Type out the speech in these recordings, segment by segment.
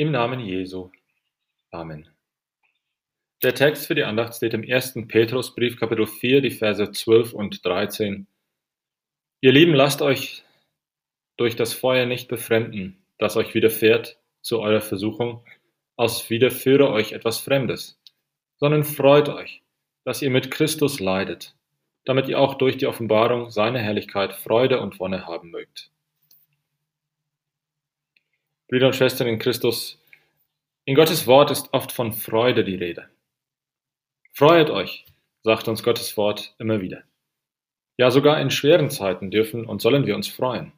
Im Namen Jesu. Amen. Der Text für die Andacht steht im 1. Petrusbrief, Kapitel 4, die Verse 12 und 13. Ihr Lieben, lasst euch durch das Feuer nicht befremden, das euch widerfährt zu eurer Versuchung, als widerführe euch etwas Fremdes, sondern freut euch, dass ihr mit Christus leidet, damit ihr auch durch die Offenbarung seiner Herrlichkeit Freude und Wonne haben mögt. Brüder und Schwestern in Christus, in Gottes Wort ist oft von Freude die Rede. Freut euch, sagt uns Gottes Wort immer wieder. Ja, sogar in schweren Zeiten dürfen und sollen wir uns freuen.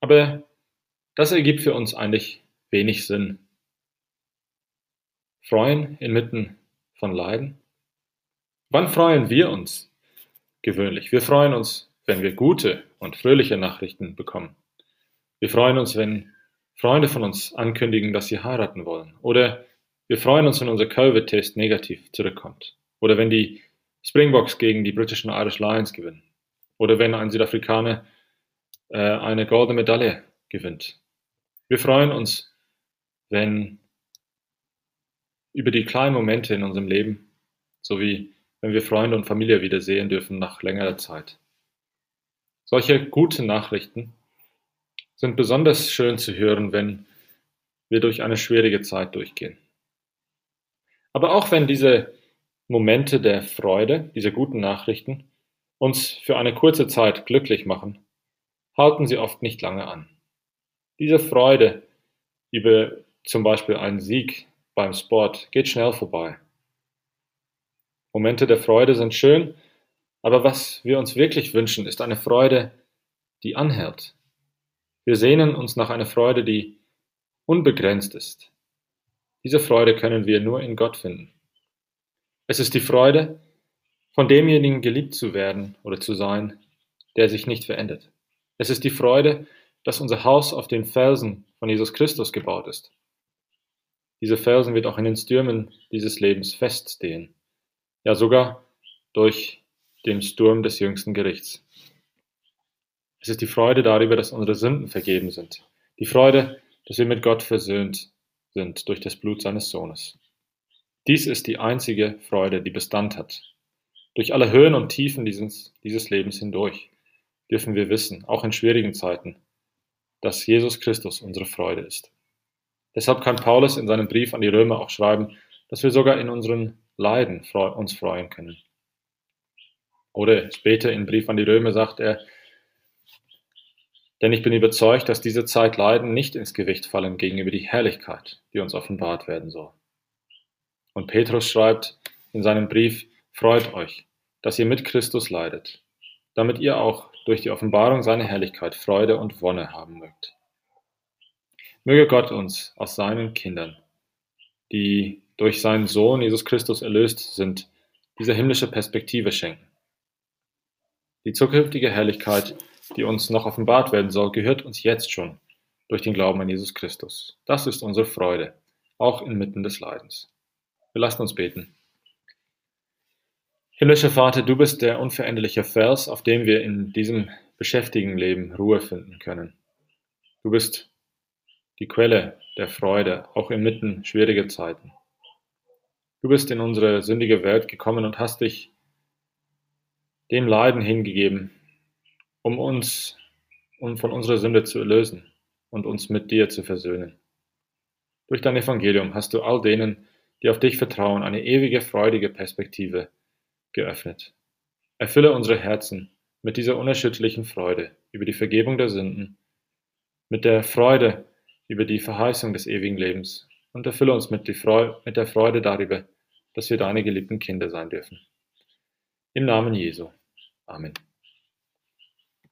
Aber das ergibt für uns eigentlich wenig Sinn. Freuen inmitten von Leiden? Wann freuen wir uns gewöhnlich? Wir freuen uns, wenn wir gute und fröhliche Nachrichten bekommen. Wir freuen uns, wenn Freunde von uns ankündigen, dass sie heiraten wollen. Oder wir freuen uns, wenn unser Covid-Test negativ zurückkommt. Oder wenn die Springboks gegen die britischen Irish Lions gewinnen. Oder wenn ein Südafrikaner äh, eine goldene Medaille gewinnt. Wir freuen uns, wenn über die kleinen Momente in unserem Leben, sowie wenn wir Freunde und Familie wiedersehen dürfen nach längerer Zeit. Solche guten Nachrichten sind besonders schön zu hören, wenn wir durch eine schwierige Zeit durchgehen. Aber auch wenn diese Momente der Freude, diese guten Nachrichten, uns für eine kurze Zeit glücklich machen, halten sie oft nicht lange an. Diese Freude über zum Beispiel einen Sieg beim Sport geht schnell vorbei. Momente der Freude sind schön, aber was wir uns wirklich wünschen, ist eine Freude, die anhält, wir sehnen uns nach einer Freude, die unbegrenzt ist. Diese Freude können wir nur in Gott finden. Es ist die Freude, von demjenigen geliebt zu werden oder zu sein, der sich nicht verändert. Es ist die Freude, dass unser Haus auf den Felsen von Jesus Christus gebaut ist. Diese Felsen wird auch in den Stürmen dieses Lebens feststehen, ja sogar durch den Sturm des jüngsten Gerichts. Es ist die Freude darüber, dass unsere Sünden vergeben sind. Die Freude, dass wir mit Gott versöhnt sind durch das Blut seines Sohnes. Dies ist die einzige Freude, die Bestand hat. Durch alle Höhen und Tiefen dieses, dieses Lebens hindurch dürfen wir wissen, auch in schwierigen Zeiten, dass Jesus Christus unsere Freude ist. Deshalb kann Paulus in seinem Brief an die Römer auch schreiben, dass wir sogar in unseren Leiden uns freuen können. Oder später im Brief an die Römer sagt er, denn ich bin überzeugt, dass diese Zeit Leiden nicht ins Gewicht fallen gegenüber die Herrlichkeit, die uns offenbart werden soll. Und Petrus schreibt in seinem Brief, freut euch, dass ihr mit Christus leidet, damit ihr auch durch die Offenbarung seiner Herrlichkeit Freude und Wonne haben mögt. Möge Gott uns aus seinen Kindern, die durch seinen Sohn Jesus Christus erlöst sind, diese himmlische Perspektive schenken. Die zukünftige Herrlichkeit die uns noch offenbart werden soll, gehört uns jetzt schon durch den Glauben an Jesus Christus. Das ist unsere Freude, auch inmitten des Leidens. Wir lassen uns beten. Himmlischer Vater, du bist der unveränderliche Vers, auf dem wir in diesem beschäftigten Leben Ruhe finden können. Du bist die Quelle der Freude, auch inmitten schwieriger Zeiten. Du bist in unsere sündige Welt gekommen und hast dich dem Leiden hingegeben, um uns um von unserer Sünde zu erlösen und uns mit dir zu versöhnen. Durch dein Evangelium hast du all denen, die auf dich vertrauen, eine ewige, freudige Perspektive geöffnet. Erfülle unsere Herzen mit dieser unerschütterlichen Freude über die Vergebung der Sünden, mit der Freude über die Verheißung des ewigen Lebens und erfülle uns mit, mit der Freude darüber, dass wir deine geliebten Kinder sein dürfen. Im Namen Jesu. Amen.